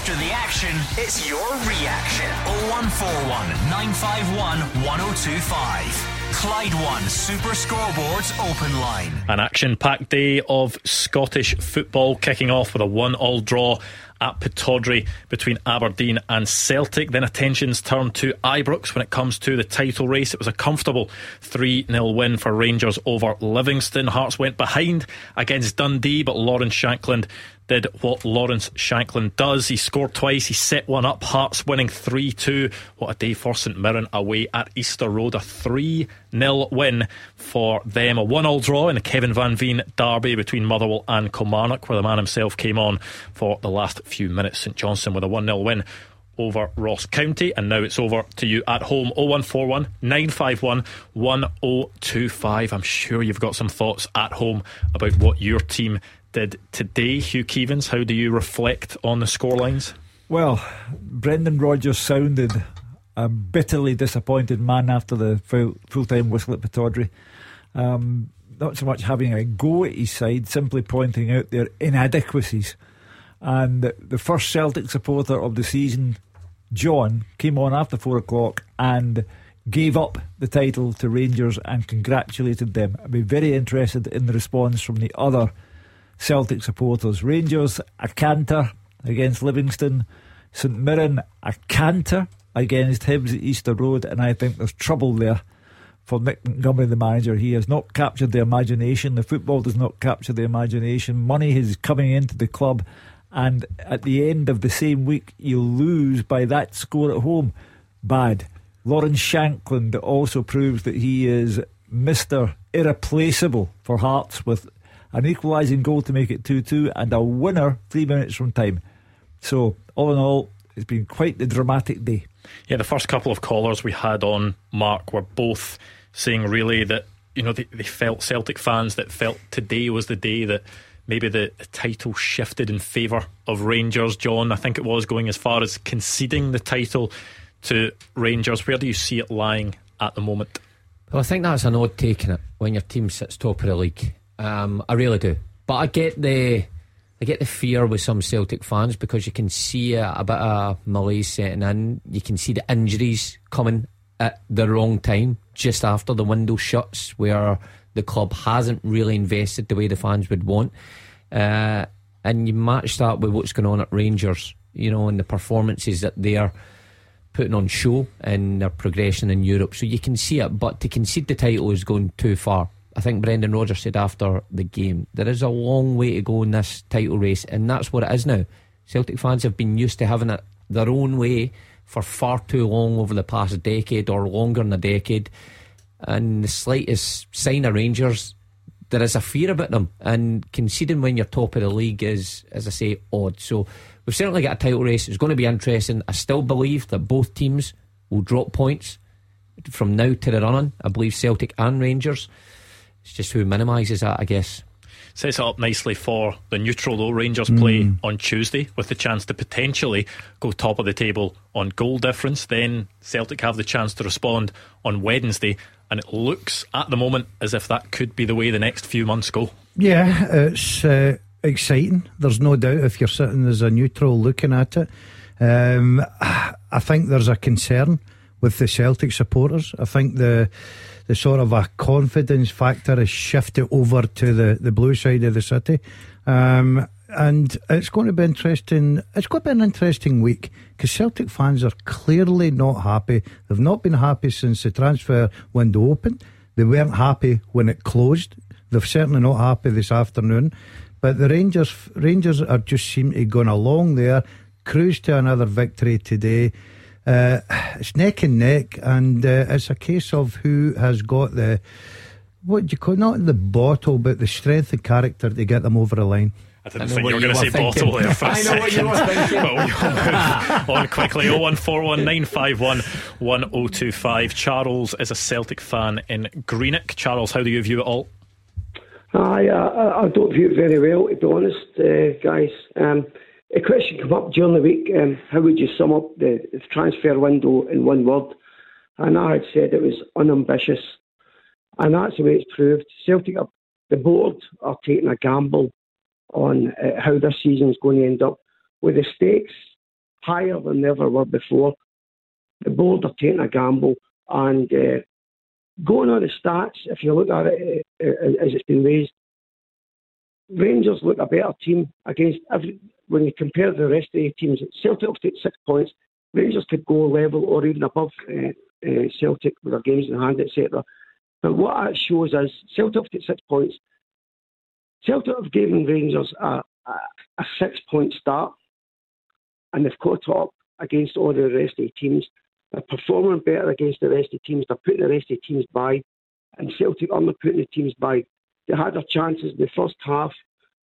After the action, it's your reaction. 0141 951 1025. Clyde One Super Scoreboards Open Line. An action packed day of Scottish football kicking off with a one all draw at Pittodrie between Aberdeen and Celtic. Then attentions turned to Ibrox when it comes to the title race. It was a comfortable 3 0 win for Rangers over Livingston. Hearts went behind against Dundee, but Lauren Shankland did what Lawrence Shankland does. He scored twice, he set one up. Hearts winning 3 2. What a day for St Mirren away at Easter Road. A 3 0 win for them. A 1 all draw in the Kevin Van Veen derby between Motherwell and Kilmarnock, where the man himself came on for the last few minutes. St Johnstone with a 1 0 win over Ross County. And now it's over to you at home 0141 951 1025. I'm sure you've got some thoughts at home about what your team did today. Hugh Keevins, how do you reflect on the scorelines? Well, Brendan Rodgers sounded a bitterly disappointed man after the full time whistle at Pittodrie. Um, not so much having a go at his side, simply pointing out their inadequacies. And the first Celtic supporter of the season, John, came on after four o'clock and gave up the title to Rangers and congratulated them. I'd be very interested in the response from the other Celtic supporters. Rangers, a canter against Livingston. St Mirren, a canter against Hibs at Easter Road. And I think there's trouble there for Nick Montgomery, the manager. He has not captured the imagination. The football does not capture the imagination. Money is coming into the club. And at the end of the same week, you lose by that score at home. Bad. Lauren Shankland also proves that he is Mr. Irreplaceable for Hearts with an equalising goal to make it 2 2, and a winner three minutes from time. So, all in all, it's been quite the dramatic day. Yeah, the first couple of callers we had on, Mark, were both saying really that, you know, they, they felt Celtic fans that felt today was the day that maybe the, the title shifted in favour of Rangers. John, I think it was going as far as conceding the title to Rangers. Where do you see it lying at the moment? Well, I think that's an odd take in it when your team sits top of the league. Um, I really do. But I get the I get the fear with some Celtic fans because you can see a, a bit of malaise setting in. You can see the injuries coming at the wrong time, just after the window shuts, where the club hasn't really invested the way the fans would want. Uh, and you match that with what's going on at Rangers, you know, and the performances that they're putting on show and their progression in Europe. So you can see it, but to concede the title is going too far. I think Brendan Rodgers said after the game, there is a long way to go in this title race, and that's what it is now. Celtic fans have been used to having it their own way for far too long over the past decade or longer than a decade. And the slightest sign of Rangers, there is a fear about them. And conceding when you're top of the league is, as I say, odd. So we've certainly got a title race. It's going to be interesting. I still believe that both teams will drop points from now to the running. I believe Celtic and Rangers. It's just who minimises that, I guess. Sets it up nicely for the neutral though. Rangers play mm. on Tuesday with the chance to potentially go top of the table on goal difference. Then Celtic have the chance to respond on Wednesday, and it looks at the moment as if that could be the way the next few months go. Yeah, it's uh, exciting. There's no doubt if you're sitting as a neutral looking at it. Um, I think there's a concern with the Celtic supporters. I think the the sort of a confidence factor has shifted over to the, the blue side of the city. Um, and it's going to be interesting. It's going to be an interesting week because Celtic fans are clearly not happy. They've not been happy since the transfer window opened. They weren't happy when it closed. They're certainly not happy this afternoon. But the Rangers, Rangers are just seem to have gone along there, cruise to another victory today. Uh, it's neck and neck, and uh, it's a case of who has got the what do you call not the bottle, but the strength of character to get them over the line. I didn't think you were going to say thinking. bottle there for a I know what you were thinking. but we'll on quickly. 01419511025. Charles is a Celtic fan in Greenock. Charles, how do you view it all? I, uh, I don't view it very well, to be honest, uh, guys. Um, a question came up during the week um, how would you sum up the, transfer window in one word? And I had said it was unambitious. And that's the way it's proved. Celtic, are, the board are taking a gamble on uh, how this season is going to end up. With the stakes higher than they ever were before. The board are taking a gamble, and uh, going on the stats, if you look at it uh, uh, as it's been raised, Rangers look a better team against every. When you compare the rest of the teams, Celtic take six points. Rangers could go level or even above uh, uh, Celtic with their games in hand, etc. But what that shows is Celtic got six points. Celtic have given Rangers a, a, a six point start and they've caught up against all the rest of the teams. They're performing better against the rest of the teams. They're putting the rest of the teams by. And Celtic are not putting the teams by. They had their chances in the first half.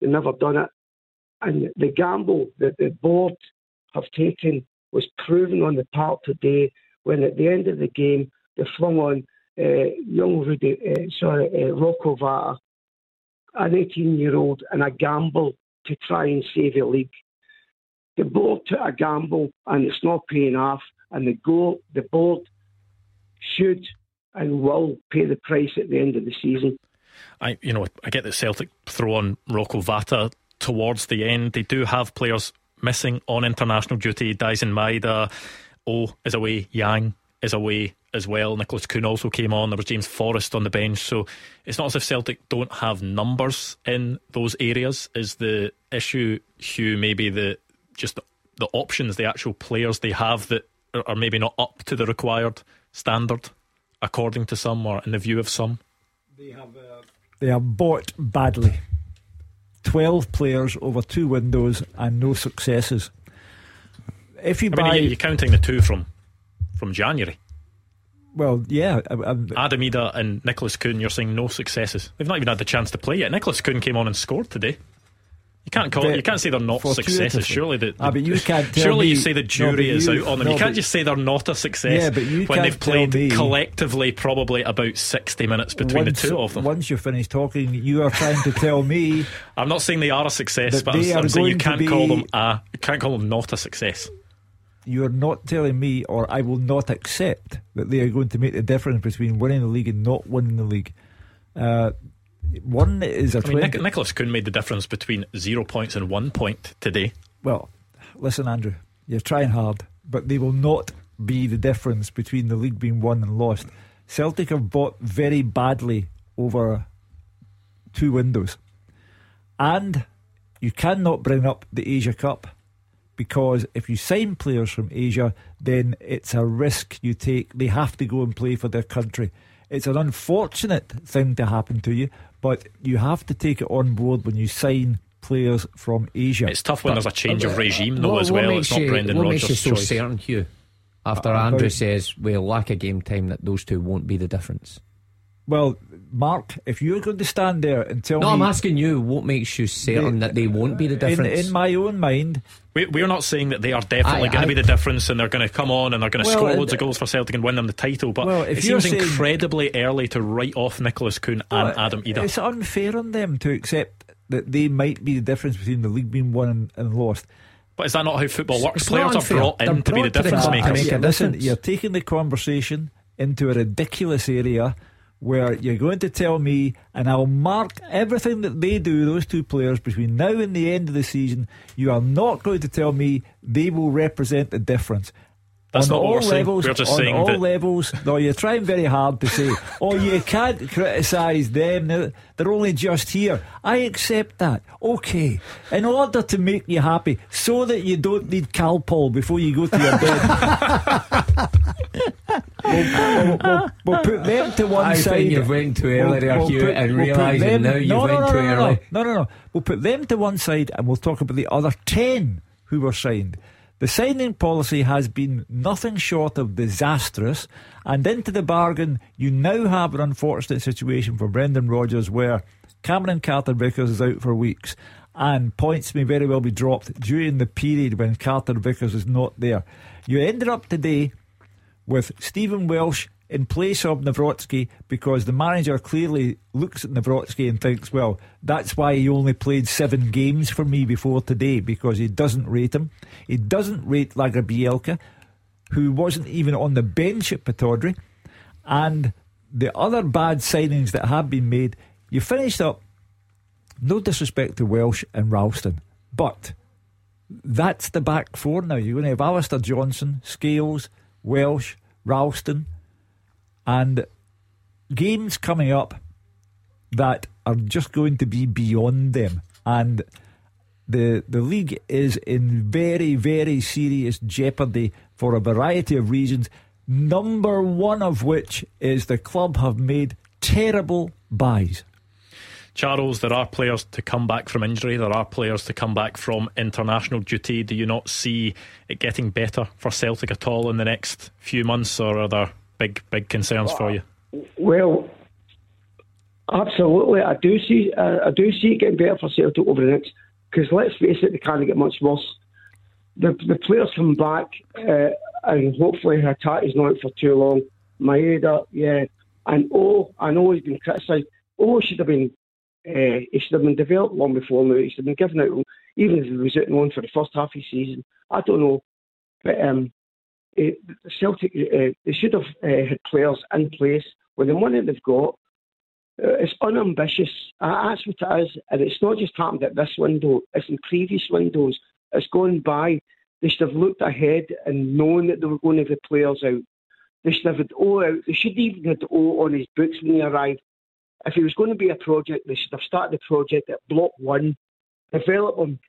They never done it. And the gamble that the board have taken was proven on the park today when at the end of the game they flung on uh, young Rudy, uh, sorry, uh, Rocco Vata, an 18 year old, and a gamble to try and save the league. The board took a gamble and it's not paying off, and the goal, the board should and will pay the price at the end of the season. I, you know, I get that Celtic throw on Rocco Vata towards the end. They do have players missing on international duty. Daizen Maeda, O is away, Yang is away as well. Nicholas Kuhn also came on. There was James Forrest on the bench. So it's not as if Celtic don't have numbers in those areas. Is the issue, Hugh, maybe the just the, the options, the actual players they have that are maybe not up to the required standard, according to some or in the view of some? They have, uh, they have bought badly. 12 players over two windows and no successes. If you I buy. mean, you're counting the two from from January. Well, yeah. I'm, Adam Idah and Nicholas Kuhn, you're saying no successes. They've not even had the chance to play yet. Nicholas Kuhn came on and scored today. You can't call it. You can't say they're not successes. Surely the, ah, but you can't. surely me, you say the jury no, is you, out on them. No, you can't just say they're not a success. Yeah, but you when they've played me, collectively probably about sixty minutes between once, the two of them. Once you finish talking, you are trying to tell me. I'm not saying they are a success, but I'm, I'm saying you can't call them a. You can't call them not a success. You're not telling me, or I will not accept that they are going to make the difference between winning the league and not winning the league. Uh, one is a. I mean, Nic- Nicholas Kuhn made the difference between zero points and one point today. Well, listen, Andrew, you're trying hard, but they will not be the difference between the league being won and lost. Celtic have bought very badly over two windows, and you cannot bring up the Asia Cup because if you sign players from Asia, then it's a risk you take. They have to go and play for their country. It's an unfortunate thing to happen to you, but you have to take it on board when you sign players from Asia. It's tough when but, there's a change uh, of regime, though, what, as well. It's not you, Brendan what Rodgers' makes you so choice. certain, Hugh? After uh, Andrew says, we'll lack a game time, that those two won't be the difference. Well, Mark, if you're going to stand there and tell no, me. No, I'm asking you, what makes you certain they, that they won't be the difference? In, in my own mind. We, we're not saying that they are definitely going to be the difference and they're going to come on and they're going to well, score loads of goals for Celtic and win them the title. But well, it seems saying, incredibly early to write off Nicholas Kuhn well, and Adam Idah. It's unfair on them to accept that they might be the difference between the league being won and, and lost. But is that not how football works? It's Players are brought in to be the difference makers. Listen, you're taking the conversation into a ridiculous area where you're going to tell me, and I'll mark everything that they do, those two players, between now and the end of the season. You are not going to tell me they will represent the difference. That's on not all levels. On all that levels. No, you're trying very hard to say, oh, you can't criticise them. They're, they're only just here. I accept that. Okay. In order to make you happy, so that you don't need Calpol before you go to your bed. we'll, we'll, we'll, put them to one I side. I think you've went too early there, Hugh, put, and realising now you've no, went no, no, too no, early. No, no, no. We'll put them to one side and we'll talk about the other 10 who were signed. The signing policy has been nothing short of disastrous, and into the bargain, you now have an unfortunate situation for Brendan Rodgers where Cameron Carter Vickers is out for weeks, and points may very well be dropped during the period when Carter Vickers is not there. You ended up today with Stephen Welsh in place of Nawrocki because the manager clearly looks at Nawrocki and thinks, well, that's why he only played seven games for me before today because he doesn't rate him. He doesn't rate Lagerbielke, who wasn't even on the bench at Pittodrie. And the other bad signings that have been made, you finished up, no disrespect to Welsh and Ralston, but That's the back four now. You're going to have Alistair Johnston, Scales, Welsh, Ralston, and games coming up that are just going to be beyond them. And the the league is in very, very serious jeopardy for a variety of reasons. Number one of which is the club have made terrible buys. Charles, there are players to come back from injury. There are players to come back from international duty. Do you not see it getting better for Celtic at all in the next few months, or are there big, big concerns well, for you? Well, absolutely. I do see. Uh, I do see it getting better for Celtic over the next. Because let's face it, they can't get much worse. The the players come back, uh, and hopefully her is not out for too long. Maeda, yeah, and oh, I know he's been criticised. Oh, should have been uh, he should have been developed long before now. He should have been given out, even if he was out on for the first half of the season. I don't know. But um, Celtic, uh, they should have uh, had players in place with the money they've got. It's unambitious. That's what it is. And it's not just happened at this window, it's in previous windows. It's gone by. They should have looked ahead and known that they were going to have players out. They should have had O out. They should even had O on his books when he arrived. If it was going to be a project, they should have started the project at block one, develop them,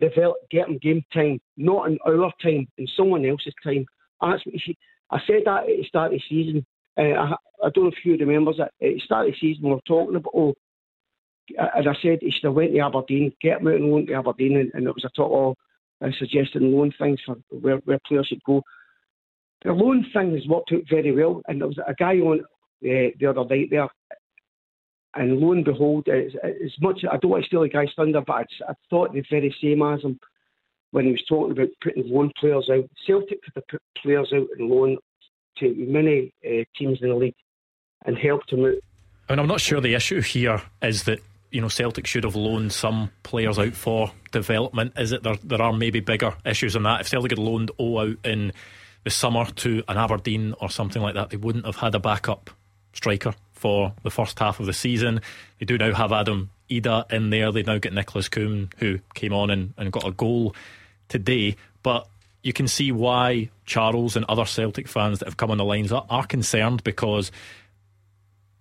develop, get them game time, not in our time, in someone else's time. that's what you I said that at the start of the season. Uh, I, I, don't know if you remember that. At the start of the season, we were talking about, oh, and I said he should have went to Aberdeen, get him out and loan to Aberdeen, and, and it was a talk of uh, suggesting loan things for where, where players should go. The loan thing has worked out very well, and there was a guy on uh, the other night there and lo and behold, as, much I don't want to steal the guy's thunder, but I, I thought the very same as him when he was talking about putting loan players out. Celtic could have put players out and loan to many uh, teams in the league and helped them out. And I'm not sure the issue here is that you know Celtic should have loaned some players out for development. Is it there? There are maybe bigger issues than that. If Celtic had loaned O out in the summer to an Aberdeen or something like that, they wouldn't have had a backup striker for the first half of the season. They do now have Adam Idah in there. They now get Nicholas Kuhn, who came on and, and got a goal today. But you can see why Charles and other Celtic fans that have come on the lines are, are concerned because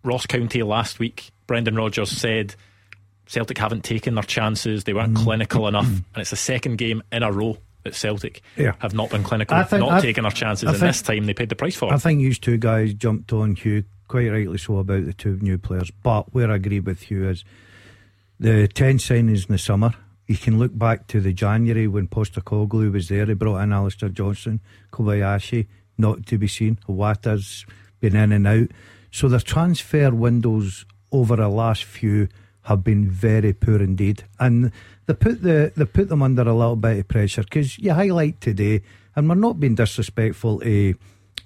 Ross County last week, Brendan Rodgers said Celtic haven't taken their chances, they weren't mm. clinical enough, and it's the second game in a row that Celtic yeah. have not been clinical, think, not I, taking their chances, I and think, this time they paid the price for it. I think these two guys jumped on Hugh quite rightly so about the two new players. But where I agree with you is the 10 signings in the summer. You can look back to the January when Postecoglou was there. He brought in Alistair Johnston, Kobayashi, not to be seen. Iwata's been in and out. So the transfer windows over the last few have been very poor indeed, and they put the they put them under a little bit of pressure because you highlight today, and we're not being disrespectful to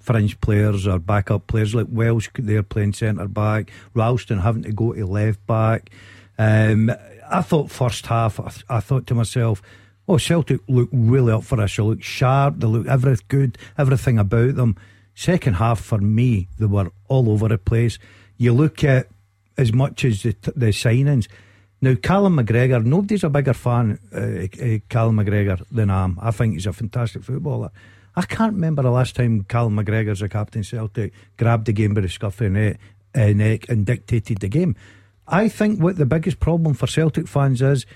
fringe players or backup players like Welsh, they're playing centre back, Ralston having to go to left back. Um, I thought first half, I, I, thought to myself, oh, Celtic look really up for us. They look sharp, they look every good, everything about them. Second half for me, they were all over the place. You look at as much as the, the signings. Now, Callum McGregor, nobody's a bigger fan of uh, Callum McGregor than I am. I think he's a fantastic footballer. I can't remember the last time Callum McGregor's a captain Celtic grabbed the game by the scruff of the uh, neck and dictated the game. I think what the biggest problem for Celtic fans is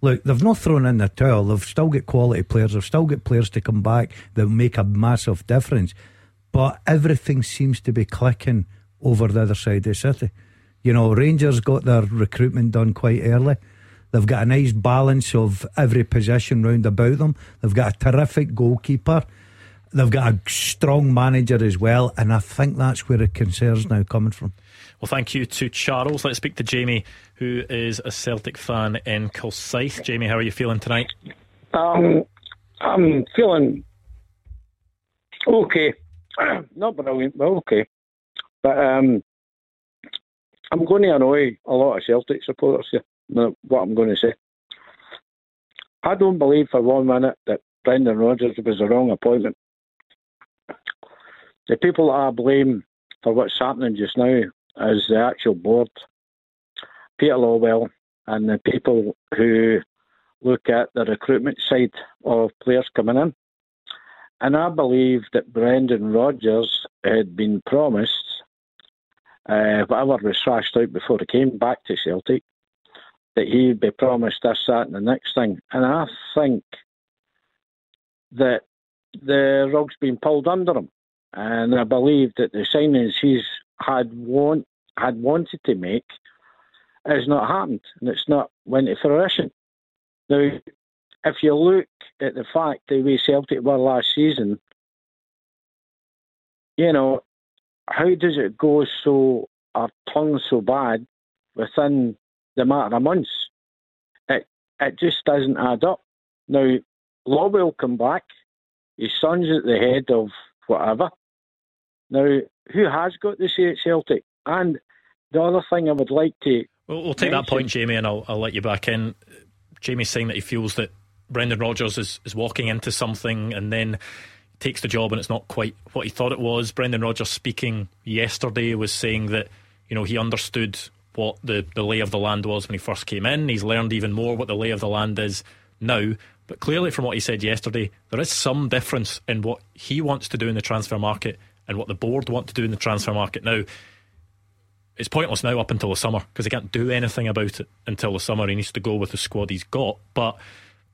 look, they've not thrown in the towel. They've still got quality players. They've still got players to come back that make a massive difference. But everything seems to be clicking over the other side of the city. You know, Rangers got their recruitment done quite early. They've got a nice balance of every position round about them. They've got a terrific goalkeeper. They've got a strong manager as well, and I think that's where the concerns now coming from. Well, thank you to Charles. Let's speak to Jamie, who is a Celtic fan in Kilsyth. Jamie, how are you feeling tonight? Um, I'm feeling okay. Not brilliant, but okay. But um, I'm going to annoy a lot of Celtic supporters here. What I'm going to say. I don't believe for one minute that Brendan Rodgers was the wrong appointment the people that I blame for what's happening just now is the actual board, Peter Lawwell, and the people who look at the recruitment side of players coming in. And I believe that Brendan Rodgers had been promised, uh, whatever was thrashed out before he came back to Celtic, that he'd be promised this, that, and the next thing. And I think that the rug's been pulled under him. And I believe that the signings he's had want had wanted to make has not happened, and it's not went to fruition. Now, if you look at the fact the way Celtic were last season, you know, how does it go so or tongue so bad within the matter of months? It it just doesn't add up. Now, Lawwell come back. His son's at the head of whatever. Now, who has got the say at Celtic? And the other thing I would like to. Well, we'll take mention, that point, Jamie, and I'll, I'll let you back in. Jamie's saying that he feels that Brendan Rodgers is, is walking into something and then takes the job and it's not quite what he thought it was. Brendan Rodgers speaking yesterday was saying that, you know, he understood what the, the lay of the land was when he first came in. He's learned even more what the lay of the land is now. But clearly, from what he said yesterday, there is some difference in what he wants to do in the transfer market and what the board want to do in the transfer market now. It's pointless now up until the summer because he can't do anything about it until the summer. He needs to go with the squad he's got. But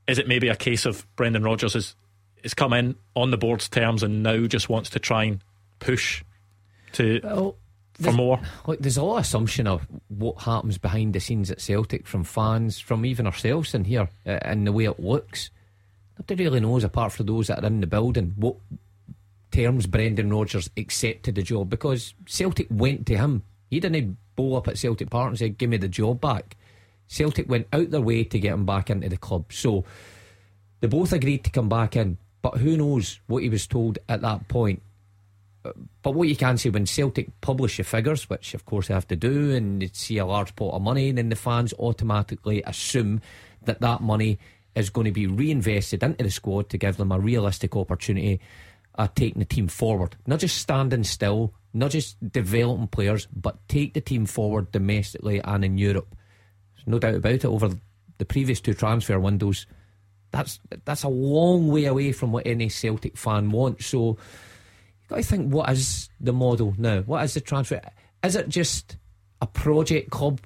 is it maybe a case of Brendan Rodgers has, has come in on the board's terms and now just wants to try and push to well, for more? Look, there's a lot of assumption of what happens behind the scenes at Celtic from fans, from even ourselves in here, uh, and the way it looks. Nobody really knows, apart from those that are in the building, what terms Brendan Rodgers accepted the job because Celtic went to him. He didn't bow up at Celtic Park and say, Give me the job back. Celtic went out their way to get him back into the club. So they both agreed to come back in, but who knows what he was told at that point. But what you can say when Celtic publish the figures, which of course they have to do, and they see a large pot of money, then the fans automatically assume that that money is going to be reinvested into the squad to give them a realistic opportunity at taking the team forward. Not just standing still, not just developing players, but take the team forward domestically and in Europe. There's no doubt about it. Over the previous two transfer windows, that's that's a long way away from what any Celtic fan wants. So you've got to think what is the model now? What is the transfer? Is it just a project club?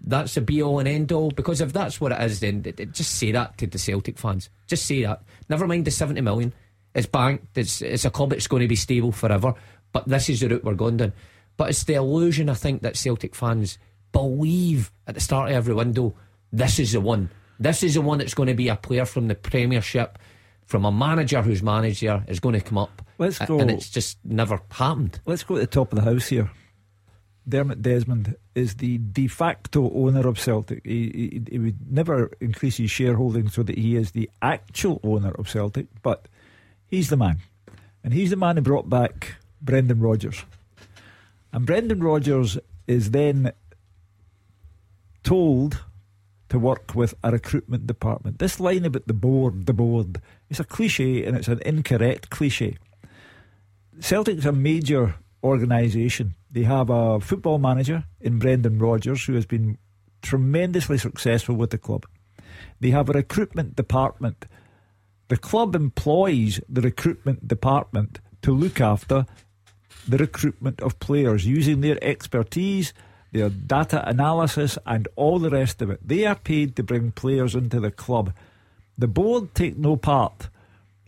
That's a be all and end all. Because if that's what it is, then just say that to the Celtic fans. Just say that. Never mind the seventy million. It's banked. It's it's a club that's going to be stable forever. But this is the route we're going down. But it's the illusion I think that Celtic fans believe at the start of every window. This is the one. This is the one that's going to be a player from the Premiership, from a manager who's managed here, is going to come up. Let's go. And it's just never happened. Let's go to the top of the house here. Dermot Desmond is the de facto owner of Celtic. He, he, he, would never increase his shareholding so that he is the actual owner of Celtic, but he's the man. And he's the man who brought back Brendan Rodgers. And Brendan Rodgers is then told to work with a recruitment department. This line about the board, the board, it's a cliche and it's an incorrect cliche. Celtic's a major organisation. They have a football manager in Brendan Rodgers who has been tremendously successful with the club. They have a recruitment department. The club employs the recruitment department to look after the recruitment of players using their expertise, their data analysis, and all the rest of it. They are paid to bring players into the club. The board take no part.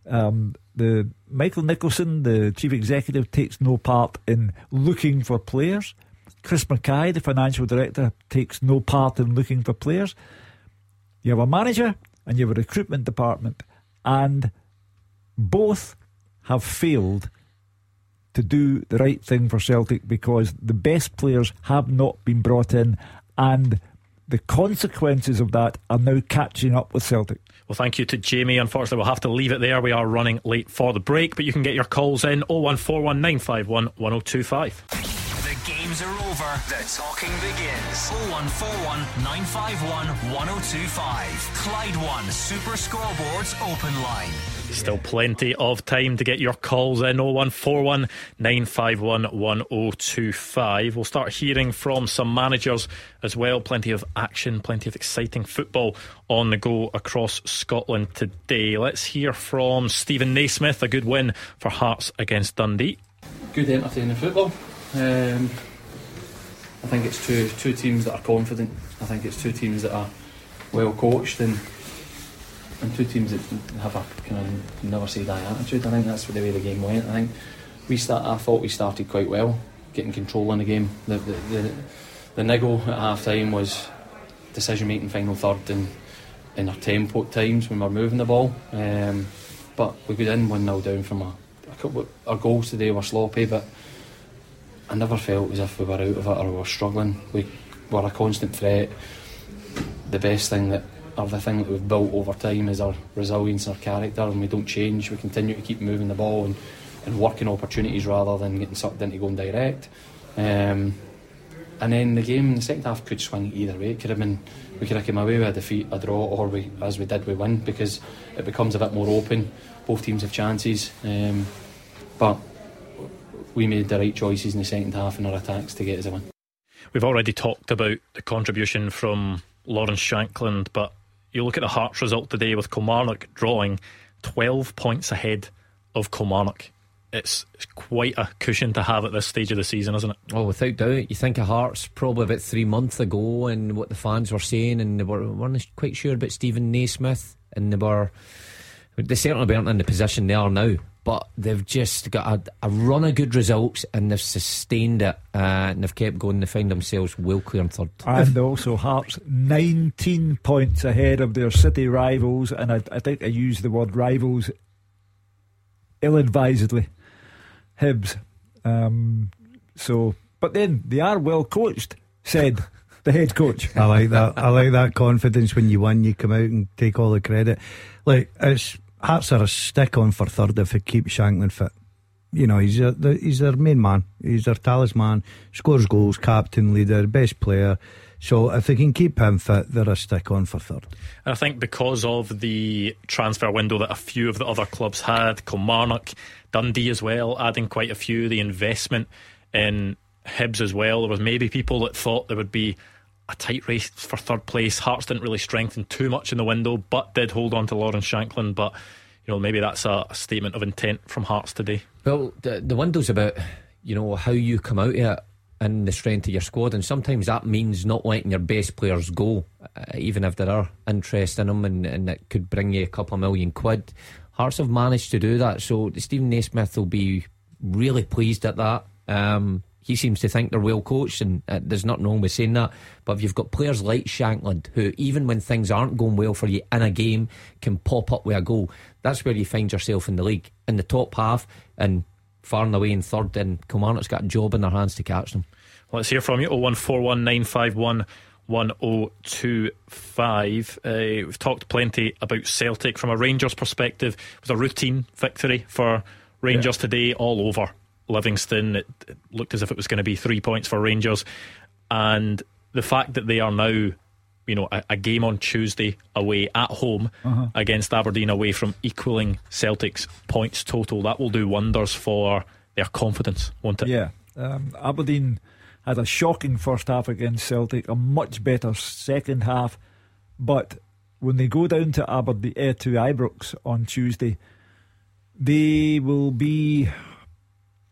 Um, the Michael Nicholson, the chief executive, takes no part in looking for players. Chris McKay, the financial director, takes no part in looking for players. You have a manager and you have a recruitment department, and both have failed to do the right thing for Celtic because the best players have not been brought in and the consequences of that are now catching up with Celtic. Well, thank you to Jamie. Unfortunately, we'll have to leave it there. We are running late for the break, but you can get your calls in 01419511025. Games are over, the talking begins. 0141 951 1025. Clyde One Super Scoreboards Open Line. Still plenty of time to get your calls in 0141 951 1025. We'll start hearing from some managers as well. Plenty of action, plenty of exciting football on the go across Scotland today. Let's hear from Steven Naismith. A good win for Hearts against Dundee. Good entertaining football. Um, I think it's two two teams that are confident. I think it's two teams that are well coached and and two teams that have a kind of never say die attitude. I think that's the way the game went. I think we start. I thought we started quite well, getting control in the game. The the the, the niggle at half time was decision making final third and in our tempo at times when we we're moving the ball. Um, but we got in one 0 down from a, a couple. Our goals today were sloppy, but I never felt as if we were out of it or we were struggling. We were a constant threat. The best thing that or the thing that we've built over time is our resilience and our character, and we don't change. We continue to keep moving the ball and, and working opportunities rather than getting sucked into going direct. Um, and then the game in the second half could swing either way. It could have been we could have come away with a defeat, a draw, or we, as we did, we win because it becomes a bit more open. Both teams have chances, um, but we made the right choices in the second half in our attacks to get us a win. We've already talked about the contribution from Lawrence Shankland, but you look at the Hearts result today with Kilmarnock drawing 12 points ahead of Kilmarnock. It's, it's quite a cushion to have at this stage of the season, isn't it? Oh, without doubt. You think of Hearts probably about three months ago and what the fans were saying, and they were, weren't quite sure about Steven Naismith, and they were. They certainly weren't in the position they are now but they've just got a, a, run of good results and they've sustained it uh, and they've kept going. They find themselves well clear in third. And also Hearts 19 points ahead of their city rivals, and I, I think I use the word rivals ill advisedly. Hibs. Um, so, but then they are well coached, said the head coach. I like that. I like that confidence when you win, you come out and take all the credit. Like, it's Hearts are a stick on for third if they keep Shankland fit. You know, he's a, the, he's their main man. He's their talisman. Scores goals, captain, leader, best player. So if they can keep him fit, they're a stick on for third. I think because of the transfer window that a few of the other clubs had, Kilmarnock, Dundee as well, adding quite a few, the investment in Hibs as well. There was maybe people that thought there would be a tight race for third place. Hearts didn't really strengthen too much in the window, but did hold on to Lauren Shankland. But you know, maybe that's a, a statement of intent from Hearts today. Well, the, the window's about you know how you come out here and the strength of your squad, and sometimes that means not letting your best players go, uh, even if there are interest in them, and, and it could bring you a couple of million quid. Hearts have managed to do that, so Steven Naismith will be really pleased at that. Um, he seems to think they're well coached, and uh, there's nothing wrong with saying that. But if you've got players like Shankland, who even when things aren't going well for you in a game, can pop up with a goal, that's where you find yourself in the league, in the top half, and far and away in third. And Kilmarnock's got a job in their hands to catch them. Let's hear from you. 0141951 1025. Uh, we've talked plenty about Celtic from a Rangers perspective. It was a routine victory for Rangers yeah. today, all over Livingston. It, it looked as if it was going to be three points for Rangers, and the fact that they are now you know, a, a, game on Tuesday away at home uh-huh. against Aberdeen away from equaling Celtic's points total. That will do wonders for their confidence, won't it? Yeah. Um, Aberdeen had a shocking first half against Celtic, a much better second half, but when they go down to Aberdeen uh, to Ibrox on Tuesday, they will be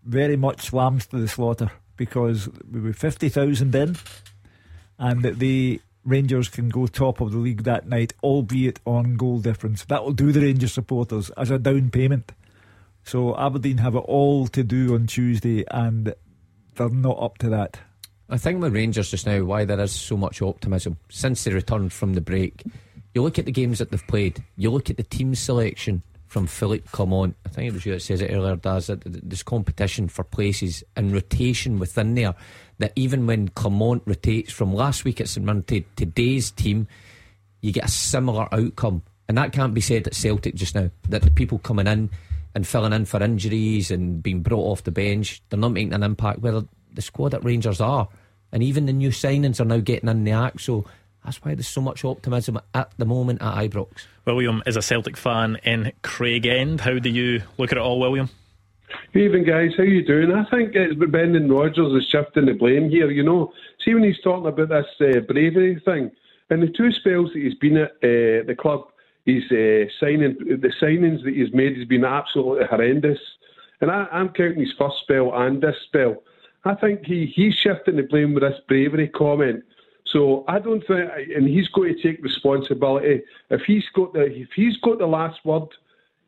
very much lambs to the slaughter because we were 50,000 in and that the Rangers can go top of the league that night, albeit on goal difference. That will do the Rangers supporters as a down payment. So Aberdeen have it all to do on Tuesday and they're not up to that. I think with Rangers just now, why there is so much optimism since they returned from the break. You look at the games that they've played, you look at the team selection from Philippe Clement. I think it was you that says it earlier, Daz, that there's competition for places and rotation within there. That even when Clement rotates from last week at St Mirren to today's team, you get a similar outcome. And that can't be said at Celtic just now. That the people coming in and filling in for injuries and being brought off the bench, they're not making an impact. Where the squad at Rangers are, and even the new signings are now getting in the act. So that's why there's so much optimism at the moment at Ibrox. William is a Celtic fan in Craigend. How do you look at it all, William? Evening, guys. How you doing? I think it's Brendan Rodgers is shifting the blame here. You know, see when he's talking about this uh, bravery thing, and the two spells that he's been at uh, the club, he's uh, signing the signings that he's made has been absolutely horrendous. And I, I'm counting his first spell and this spell. I think he, he's shifting the blame with this bravery comment. So I don't think, and he's got to take responsibility. If he's got the if he's got the last word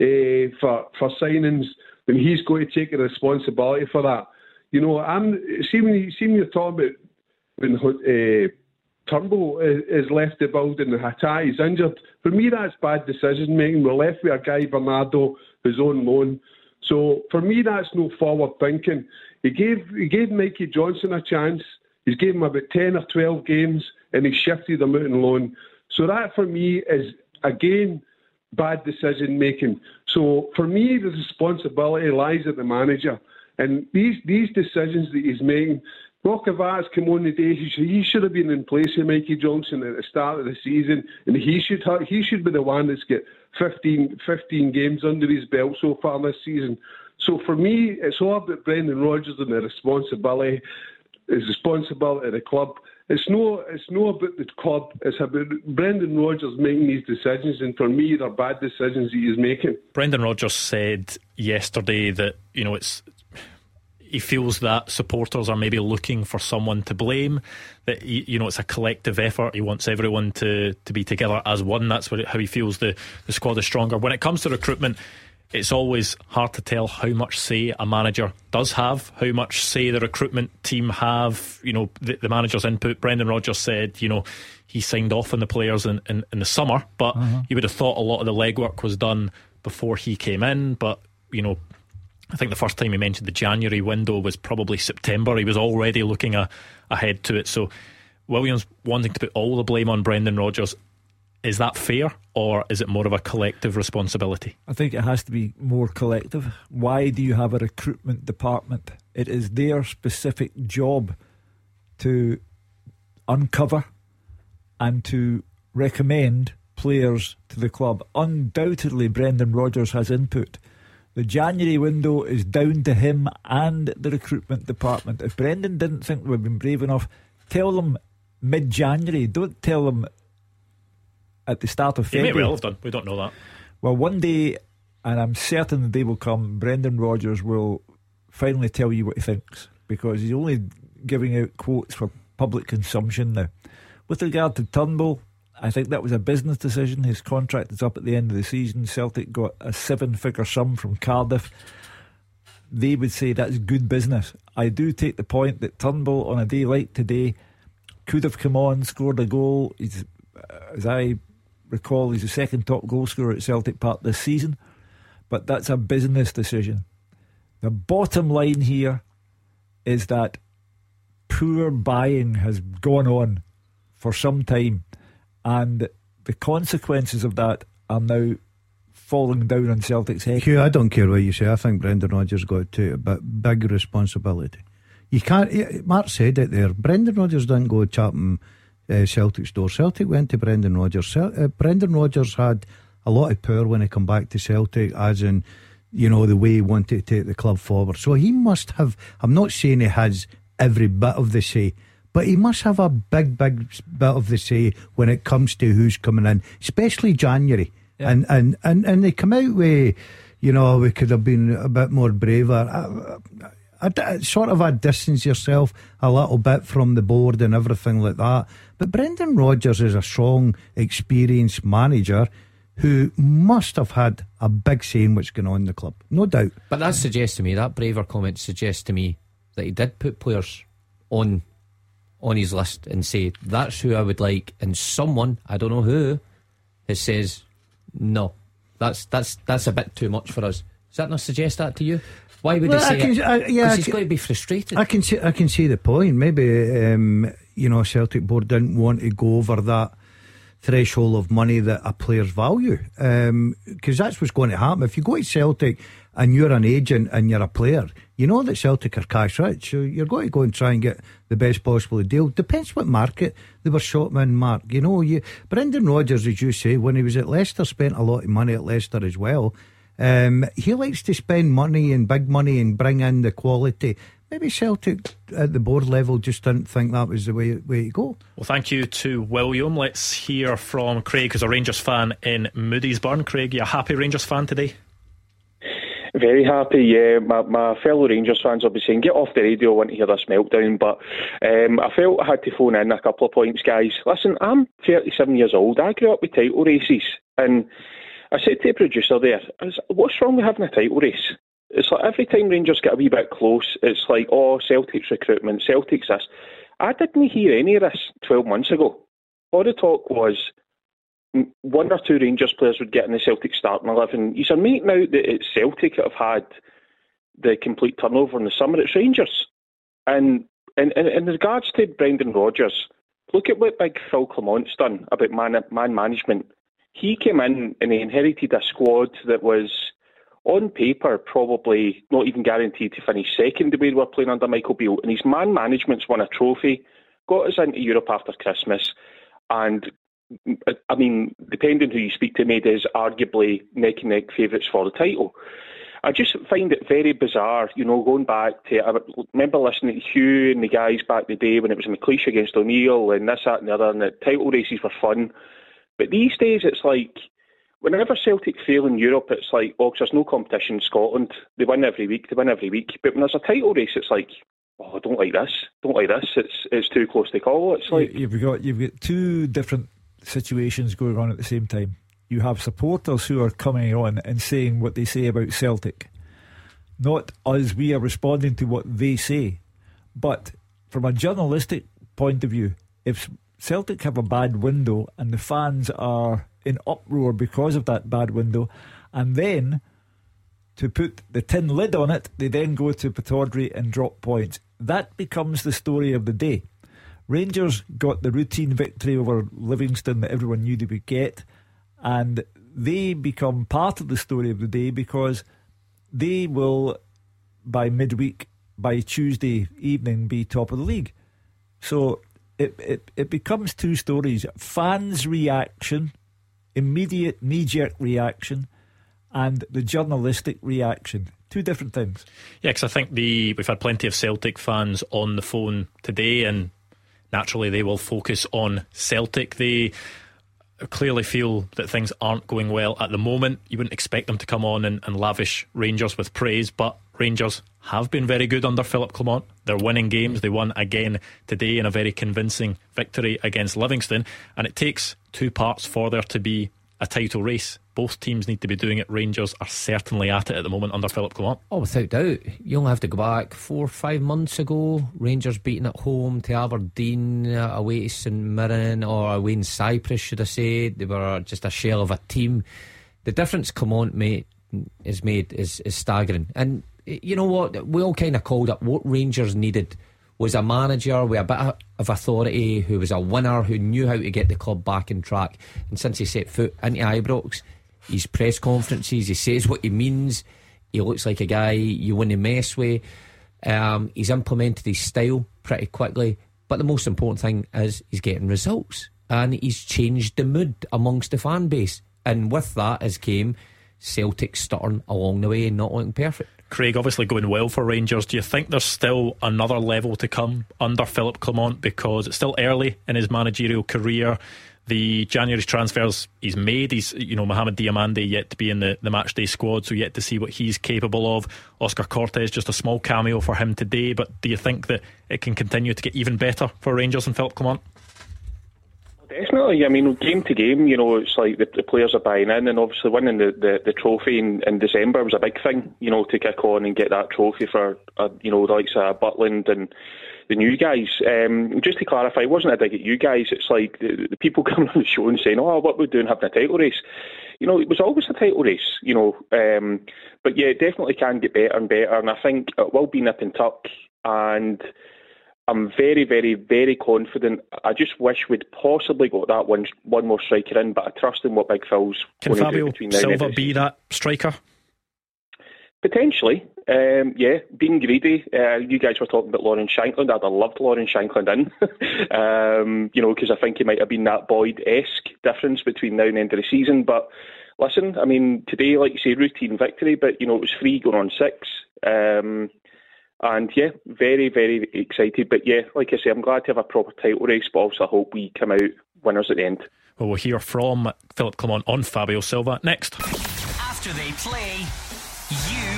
uh, for for signings, then he's got to take the responsibility for that. You know, I'm see when you see when you're talking about when uh, Turnbull is, is left the building and Hatate is injured. For me, that's bad decision making. We're left with a guy Bernardo who's on loan. So for me, that's no forward thinking. He gave he gave Mikey Johnston a chance. He's given him about ten or twelve games, and he shifted him out on loan. So that for me is again bad decision making. So for me, the responsibility lies at the manager, and these these decisions that he's making. Rocco Vata's come on the day. He should, he should have been in place with Mikey Johnston at the start of the season, and he should have, he should be the one that's got 15, 15 games under his belt so far this season. So for me, it's all about Brendan Rodgers and the responsibility, his responsibility of the club. It's no, it's no about the club. It's about Brendan Rodgers making these decisions, and for me, they're bad decisions he is making. Brendan Rodgers said yesterday that you know it's he feels that supporters are maybe looking for someone to blame. That you know it's a collective effort. He wants everyone to to be together as one. That's what, how he feels the the squad is stronger. When it comes to recruitment, it's always hard to tell how much say a manager does have, how much say the recruitment team have. You know the, the manager's input. Brendan Rodgers said, you know, he signed off on the players in, in, in the summer, but uh-huh. you would have thought a lot of the legwork was done before he came in. But you know, I think the first time he mentioned the January window was probably September. He was already looking a, ahead to it. So Williams wanting to put all the blame on Brendan Rodgers. Is that fair or is it more of a collective responsibility? I think it has to be more collective. Why do you have a recruitment department? It is their specific job to uncover and to recommend players to the club. Undoubtedly, Brendan Rodgers has input. The January window is down to him and the recruitment department. If Brendan didn't think we've been brave enough, tell them mid January. Don't tell them at the start of February. He may well have done. We don't know that. Well, one day, and I'm certain the day will come, Brendan Rodgers will finally tell you what he thinks because he's only giving out quotes for public consumption now. With regard to Turnbull, I think that was a business decision. His contract is up at the end of the season. Celtic got a seven figure sum from Cardiff. They would say that's good business. I do take the point that Turnbull, on a day like today, could have come on, scored a goal. He's, uh, as I recall, he's the second top goal scorer at Celtic Park this season. But that's a business decision. The bottom line here is that poor buying has gone on for some time and the consequences of that are now falling down on Celtic's head. Hugh, I don't care what you say. I think Brendan Rodgers got to but big responsibility. You can't. Eh, Mark said it there. Brendan Rodgers didn't go chapping uh, Celtic's door. Celtic went to Brendan Rodgers. uh, Brendan Rodgers had a lot of power when he come back to Celtic, as in, you know, the way he wanted to take the club forward. So he must have. I'm not saying he has every bit of the say, but he must have a big, big bit of the say when it comes to who's coming in, especially January. Yeah. And, and, and, and they come out with, you know, we could have been a bit more braver. I, I, I, sort of a distance yourself a little bit from the board and everything like that. But Brendan Rodgers is a strong, experienced manager who must have had a big say in what's going on in the club, no doubt. But that suggests to me, that braver comment suggests to me that he did put players on on his list and say that's who I would like, and someone I don't know who has says no, that's that's that's a bit too much for us. Does that not suggest that to you? Why would well, he say can, it? I, yeah, he's going to be frustrated. I can see I can see the point. Maybe um, you know Celtic board didn't want to go over that threshold of money that a player's value. Because um, that's what's going to happen. If you go to Celtic and you're an agent and you're a player, you know that Celtic are cash rich. So you're going to go and try and get the best possible deal. Depends what market they were shot in, Mark. You know, you Brendan Rodgers, as you say, when he was at Leicester, spent a lot of money at Leicester as well. Um, he likes to spend money and big money and bring in the quality maybe Celtic at the board level just didn't think that was the way, way to go. Well, thank you to William. Let's hear from Craig, who's a Rangers fan in Moodiesburn. Craig, you a happy Rangers fan today? Very happy, yeah. My, my fellow Rangers fans will be saying, get off the radio, I want to hear this meltdown. But um, I felt I had to phone in a couple of points, guys. Listen, I'm 37 years old. I grew up with title races. And I said to the producer there, what's wrong with having a title race? It's like every time Rangers get a wee bit close, it's like, oh, Celtic's recruitment, Celtic's this. I didn't hear any of this 12 months ago. All the talk was one or two Rangers players would get in the Celtic starting 11. He's making out that it's Celtic that have had the complete turnover in the summer. It's Rangers. And in, in, in regards to Brendan Rodgers, look at what Big Phil Clement's done about man, man management. He came in and he inherited a squad that was on paper, probably not even guaranteed to finish second the way we're playing under Michael Beale. And his man management's won a trophy, got us into Europe after Christmas, and I mean, depending who you speak to, made us arguably neck and neck favourites for the title. I just find it very bizarre, you know, going back to, I remember listening to Hugh and the guys back in the day when it was McLeish against O'Neill and this, that and the other, and the title races were fun. But these days it's like, whenever Celtic fail in Europe, it's like, oh, there's no competition in Scotland. They win every week. They win every week. But when there's a title race, it's like, oh, I don't like this. Don't like this. It's it's too close to call. It's like you've got you've got two different situations going on at the same time. You have supporters who are coming on and saying what they say about Celtic, not us. We are responding to what they say, but from a journalistic point of view, if Celtic have a bad window and the fans are in uproar because of that bad window. And then to put the tin lid on it, they then go to Pittodrie and drop points. That becomes the story of the day. Rangers got the routine victory over Livingston that everyone knew they would get, and they become part of the story of the day because they will, by midweek, by Tuesday evening, be top of the league. So it, it, it becomes two stories fans' reaction immediate knee jerk reaction and the journalistic reaction. Two different things. Yeah, because I think the we've had plenty of Celtic fans on the phone today, and naturally they will focus on Celtic. They clearly feel that things aren't going well at the moment. You wouldn't expect them to come on and, and lavish Rangers with praise, but Rangers have been very good under Philip Clement. They're winning games. They won again today in a very convincing victory against Livingston. And it takes two parts for there to be a title race. Both teams need to be doing it. Rangers are certainly at it at the moment under Philip Clement. Oh, without doubt. You only have to go back four or five months ago. Rangers beating at home to Aberdeen, uh, away to St Mirren, or away in Cyprus, should I say. They were just a shell of a team. The difference Clement made, is made is, is staggering. And you know what? We all kind of called up what Rangers needed was a manager with a bit of authority, who was a winner, who knew how to get the club back in track. And since he set foot into Ibrox, his press conferences, he says what he means. He looks like a guy you to mess with. Um, he's implemented his style pretty quickly. But the most important thing is he's getting results. And he's changed the mood amongst the fan base. And with that has came Celtic stuttering along the way and not looking perfect. Craig, obviously going well for Rangers. Do you think there's still another level to come under Philip Clement because it's still early in his managerial career? The January transfers he's made. He's, you know, Mohamed Diomande yet to be in the, the match day squad, so yet to see what he's capable of. Oscar Cortes, just a small cameo for him today. But do you think that it can continue to get even better for Rangers and Philip Clement? Definitely. I mean, game to game, you know, it's like the, the players are buying in, and obviously winning the, the, the trophy in, in December was a big thing, you know, to kick on and get that trophy for, uh, you know, the likes of Butland and the new guys. Um, just to clarify, it wasn't a dig at you guys. It's like the, the people coming on the show and saying, oh, what we're doing having a title race. You know, it was always a title race, you know. Um, but yeah, it definitely can get better and better, and I think it will be nip and tuck. And I'm very, very, very confident. I just wish we'd possibly got that one one more striker in, but I trust in what Big Phil's Can going Fabio to do between now Silva be that striker? Potentially, um, yeah. Being greedy, uh, you guys were talking about Lawrence Shankland. I'd have loved Lawrence Shankland in, um, you know, because I think he might have been that Boyd-esque difference between now and the end of the season. But listen, I mean, today, like you say, routine victory, but you know, it was three going on six. Um, and yeah, very, very excited. But yeah, like I say, I'm glad to have a proper title race, but also I hope we come out winners at the end. Well, we'll hear from Philip Clement on Fabio Silva next. After they play, you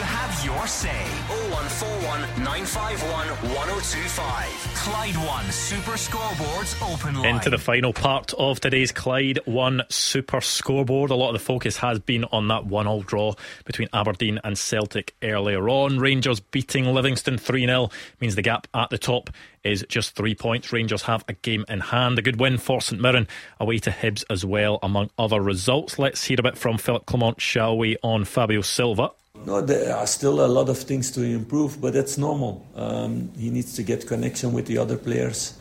have your say. 0141 951 1025. Clyde One Super Scoreboards Open Line. Into the final part of today's Clyde One Super Scoreboard. A lot of the focus has been on that one-all draw between Aberdeen and Celtic earlier on. Rangers beating Livingston 3 0 means the gap at the top is just three points. Rangers have a game in hand. A good win for St Mirren away to Hibs as well, among other results. Let's hear a bit from Philip Clement, shall we, on Fabio Silva. No, there are still a lot of things to improve, but that's normal. Um, he needs to get connection with the other players.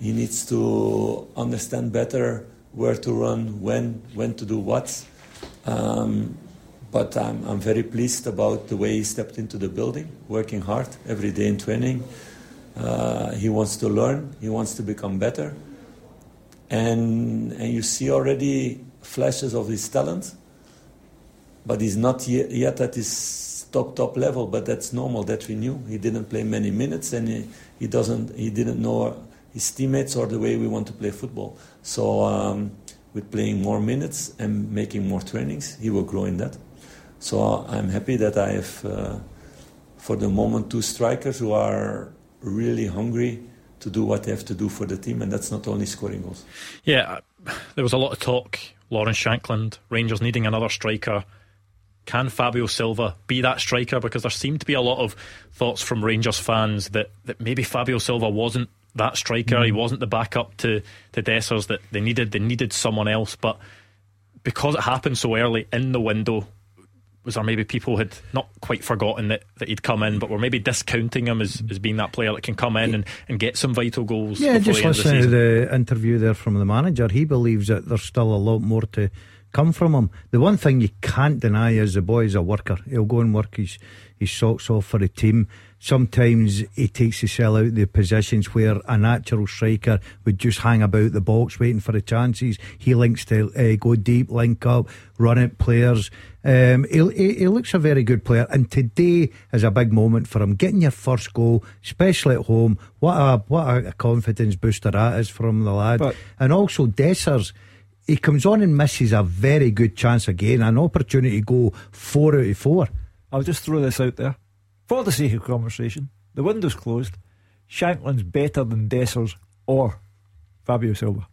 He needs to understand better where to run, when, when to do what. Um, but I'm, I'm very pleased about the way he stepped into the building, working hard every day in training. Uh, he wants to learn. He wants to become better, and and you see already flashes of his talent but he's not yet, at his top top level. But that's normal. That we knew. He didn't play many minutes, and he, he doesn't. He didn't know his teammates or the way we want to play football. So um, with playing more minutes and making more trainings, he will grow in that. So I'm happy that I have, uh, for the moment, two strikers who are really hungry to do what they have to do for the team, and that's not only scoring goals. Yeah, there was a lot of talk. Lawrence Shankland, Rangers needing another striker. Can Fabio Silva be that striker? Because there seemed to be a lot of thoughts from Rangers fans that, that maybe Fabio Silva wasn't that striker. Mm. He wasn't the backup to, to Dessers that they needed. They needed someone else. But because it happened so early in the window, was there maybe people had not quite forgotten that, that he'd come in, but were maybe discounting him as, as being that player that can come in and, and get some vital goals? Yeah, just listen the to the interview there from the manager. He believes that there's still a lot more to come from him. The one thing you can't deny is the boy's a worker. He'll go and work his, his socks off for the team. Sometimes he takes himself out the positions where a natural striker would just hang about the box waiting for the chances. He links to uh, go deep, link up, run at players. Um, he, he, he, looks a very good player, and today is a big moment for him. Getting your first goal, especially at home, what a what a confidence booster that is from the lad. But, and also Dessers he comes on and misses a very good chance again, an opportunity to go four out of four. I'll just throw this out there. For the sake of conversation, the window's closed. Shankland's better than Dessers or Fabio Silva.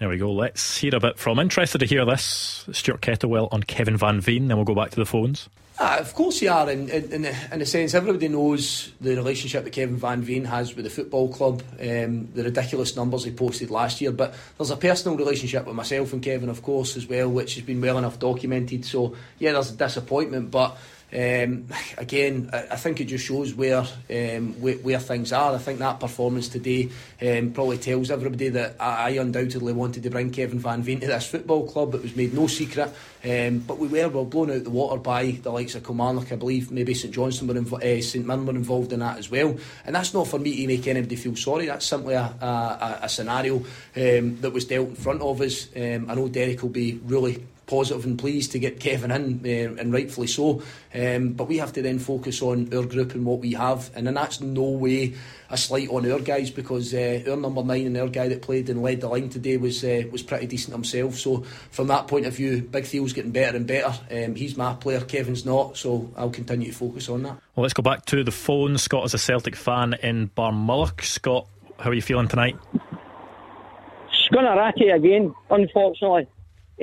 There we go. Let's hear a bit from. Interested to hear this. Stuart Kettlewell on Kevin Van Veen. Then we'll go back to the phones. Uh, of course, you are. In, in, in a sense, everybody knows the relationship that Kevin Van Veen has with the football club, um, the ridiculous numbers he posted last year. But there's a personal relationship with myself and Kevin, of course, as well, which has been well enough documented. So, yeah, there's a disappointment. But um, again, I, think it just shows where, um, where, where things are. I think that performance today um, probably tells everybody that I, I, undoubtedly wanted to bring Kevin Van Veen to this football club. It was made no secret, um, but we were well blown out the water by the likes of Kilmarnock. I believe maybe St Johnstone were uh, St Mirren were involved in that as well. And that's not for me to make anybody feel sorry. That's simply a, a, a scenario um, that was dealt in front of us. Um, I know Derek will be really positive and pleased to get Kevin in, uh, and rightfully so. Um, but we have to then focus on our group and what we have, and then that's no way a slight on our guys because uh, our number nine and our guy that played and led the line today was uh, was pretty decent himself. So from that point of view, Big Theo's getting better and better. Um, he's my player, Kevin's not, so I'll continue to focus on that. Well, let's go back to the phone. Scott is a Celtic fan in Barmulloch. Scott, how are you feeling tonight? It's going to ratty again, unfortunately.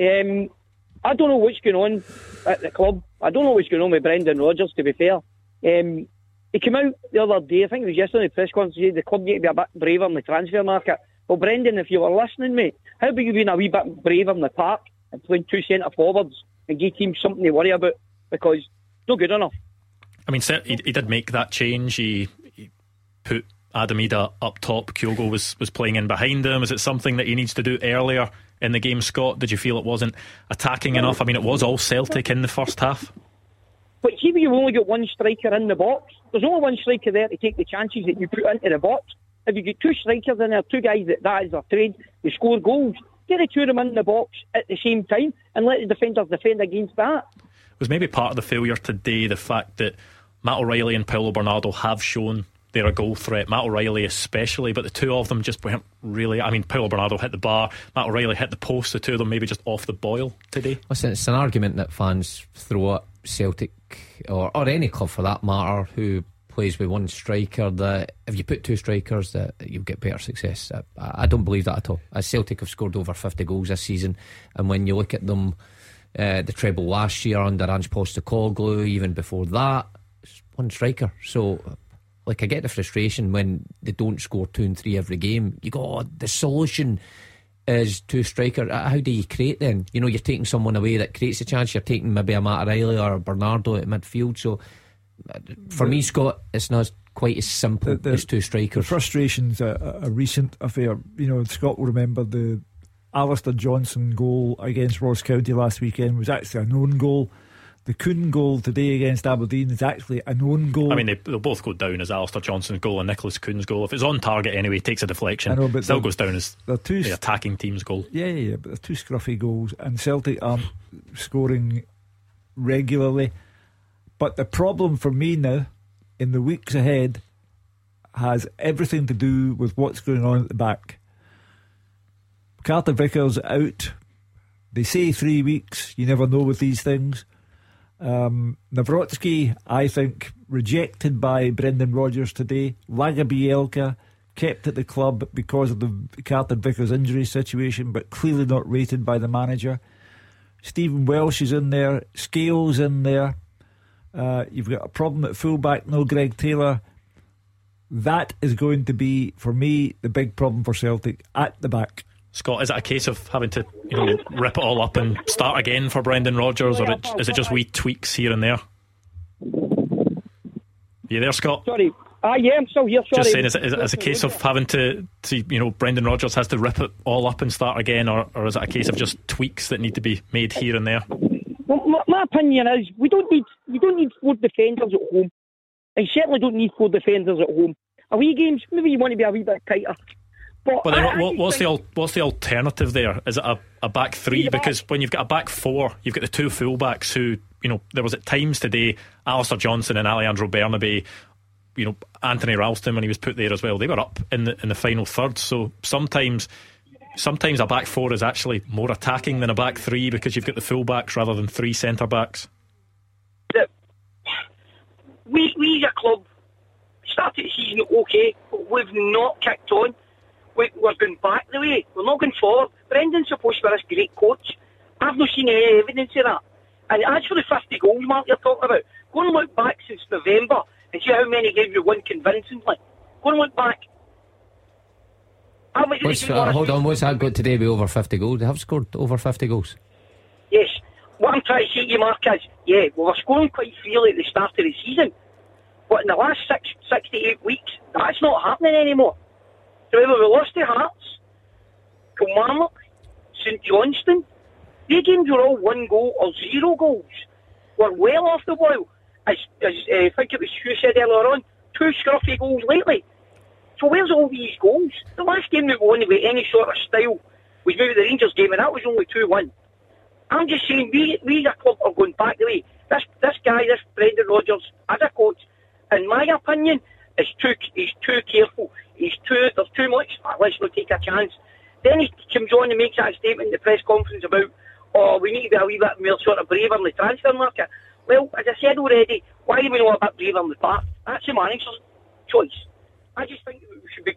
Um, I don't know what's going on at the club. I don't know what's going on with Brendan Rodgers, to be fair. Um, he came out the other day, I think it was yesterday, press conference, he said the club need to be a bit braver in the transfer market. Well, Brendan, if you were listening, mate, how about you being a wee bit braver in the park and playing two centre forwards and give teams something to worry about because it's not good enough. I mean, he, he did make that change. He, he put Adam Idah up top, Kyogo was, was playing in behind him. Is it something that he needs to do earlier in the game, Scott? Did you feel it wasn't attacking enough? I mean, it was all Celtic in the first half. But see, you've only got one striker in the box. There's only one striker there to take the chances that you put into the box. If you get two strikers in there, two guys that that is their trade, they score goals. Get the two of them in the box at the same time and let the defenders defend against that. Was maybe part of the failure today the fact that Matt O'Reilly and Paulo Bernardo have shown they're a goal threat. Matt O'Reilly especially, but the two of them just weren't really. I mean, Paulo Bernardo hit the bar, Matt O'Reilly hit the post. The two of them maybe just off the boil today. Listen, it's an argument that fans throw at Celtic or or any club for that matter who plays with one striker that if you put two strikers that you'll get better success. I, I don't believe that at all. As Celtic have scored over 50 goals this season, and when you look at them, uh, the treble last year under Ange Postecoglou, even before that, one striker. So like I get the frustration when they don't score two and three every game. You go, oh, the solution is two striker. How do you create then? You know, you're taking someone away that creates a chance. You're taking maybe a Matt Riley or a Bernardo at midfield. So uh, for me, Scott, it's not quite as simple the, the, as two strikers. The frustration's a, a recent affair. You know, Scott will remember the Alistair Johnston goal against Ross County last weekend was actually a known goal. The Kuhn goal today against Aberdeen is actually an own goal. I mean, they, will both go down as Alistair Johnston's goal and Nicholas Kuhn's goal. If it's on target anyway, it takes a deflection. I know, but still goes down as two, the attacking team's goal. Yeah, yeah, yeah, but they're two scruffy goals, and Celtic aren't scoring regularly. But the problem for me now, in the weeks ahead, has everything to do with what's going on at the back. Carter Vickers out. They say three weeks. You never know with these things. Um, Nawrocki, I think, rejected by Brendan Rodgers today. Lagerbielke kept at the club because of the Carter Vickers injury situation, but clearly not rated by the manager. Stephen Welsh is in there. Scales in there. Uh, you've got a problem at fullback, no Greg Taylor. That is going to be, for me, the big problem for Celtic at the back. Scott, is it a case of having to you know rip it all up and start again for Brendan Rodgers, or is it just wee tweaks here and there? You there, Scott? Sorry. Ah, yeah, I'm still here. Sorry. Just saying, is it, is it a case of having to, to, you know, Brendan Rodgers has to rip it all up and start again, or, or is it a case of just tweaks that need to be made here and there? Well, my, my opinion is we don't need we don't need four defenders at home, I certainly don't need four defenders at home. Away games, maybe you want to be a wee bit tighter. But, but then what, what's the what's the alternative there? Is it a, a back three? Because when you've got a back four, you've got the two fullbacks who you know there was at times today, Alistair Johnston and Alejandro Bernabei. You know Anthony Ralston when he was put there as well. They were up in the in the final third. So sometimes sometimes a back four is actually more attacking than a back three because you've got the fullbacks rather than three centre backs. We we a club started the season okay, but we've not kicked on we, are going back the way. We're not going forward. Brendan's supposed to be this great coach. I've not seen any evidence of that. And as for the 50 goals, Mark, you're talking about, go and look back since November and see how many gave you one convincingly. Go and look back. What's, uh, hold on, what's that got today with over 50 goals? They have scored over 50 goals. Yes. What I'm trying to say to you, Mark, is, yeah, we were scoring quite freely at the start of the season. But in the last six, six to eight weeks, that's not happening anymore. Remember, we lost to Hearts, Kilmarnock, St Johnstone. The games were all one goal or zero goals. We're well off the boil. As, as uh, I think it was who said earlier on, two scruffy goals lately. So where's all these goals? The last game we won with any sort of style was maybe the Rangers game, and that was only 2 1. I'm just saying, we, we as a club are going back the way. This, this guy, this Brendan Rodgers, as a coach, in my opinion, is too, he's too careful. He's too, there's too much, let's not take a chance. Then he comes on and makes that statement in the press conference about, oh, we need to be a wee bit more sort of braver in the transfer market. Well, as I said already, why are we not a bit braver in the park? That's the manager's choice. I just think we should be.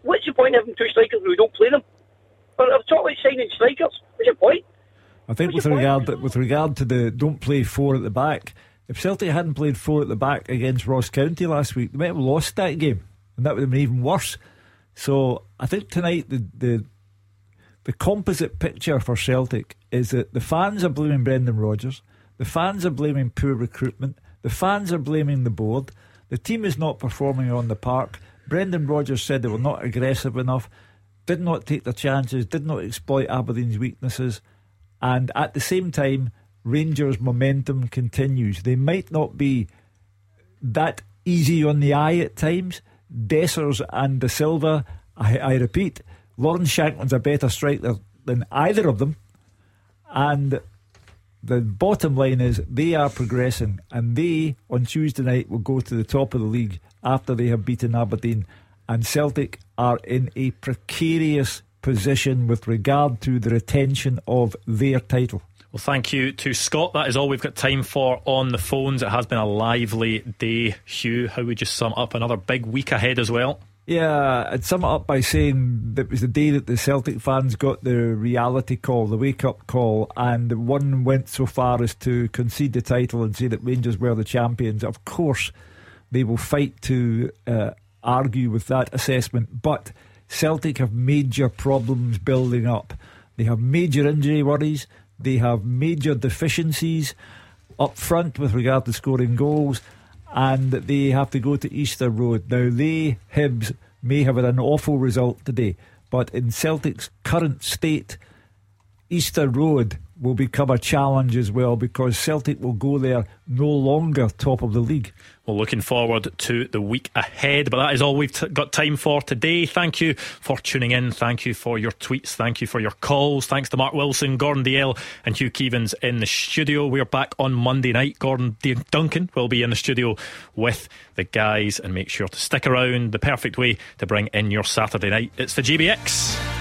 What's the point of having two strikers when we don't play them? But I've talked about signing strikers. What's the point? I think with regard to, with regard to the don't play four at the back, if Celtic hadn't played four at the back against Ross County last week, they might have lost that game and that would have been even worse. So I think tonight the the the composite picture for Celtic is that the fans are blaming Brendan Rodgers, the fans are blaming poor recruitment, the fans are blaming the board, the team is not performing on the park, Brendan Rodgers said they were not aggressive enough, did not take their chances, did not exploit Aberdeen's weaknesses, and at the same time, Rangers' momentum continues. They might not be that easy on the eye at times. Dessers and De Silva, I, I repeat, Lawrence Shankland's a better striker than either of them. And the bottom line is they are progressing, and they on Tuesday night will go to the top of the league after they have beaten Aberdeen. And Celtic are in a precarious position with regard to the retention of their title. Well, thank you to Scott. That is all we've got time for on the phones. It has been a lively day. Hugh, how would you sum up another big week ahead as well? Yeah, I'd sum it up by saying that it was the day that the Celtic fans got the reality call, the wake up call, and one went so far as to concede the title and say that Rangers were the champions. Of course, they will fight to uh, argue with that assessment, but Celtic have major problems building up. They have major injury worries, they have major deficiencies up front with regard to scoring goals and they have to go to Easter Road. Now, they, Hibs, may have had an awful result today, but in Celtic's current state, Easter Road will become a challenge as well because Celtic will go there no longer top of the league. Well, looking forward to the week ahead, but that is all we've t- got time for today. Thank you for tuning in. Thank you for your tweets. Thank you for your calls. Thanks to Mark Wilson, Gordon Dalziel, and Hugh Keevins in the studio. We're back on Monday night. Gordon D- Duncan will be in the studio with the guys, and make sure to stick around. The perfect way to bring in your Saturday night. It's the GBX.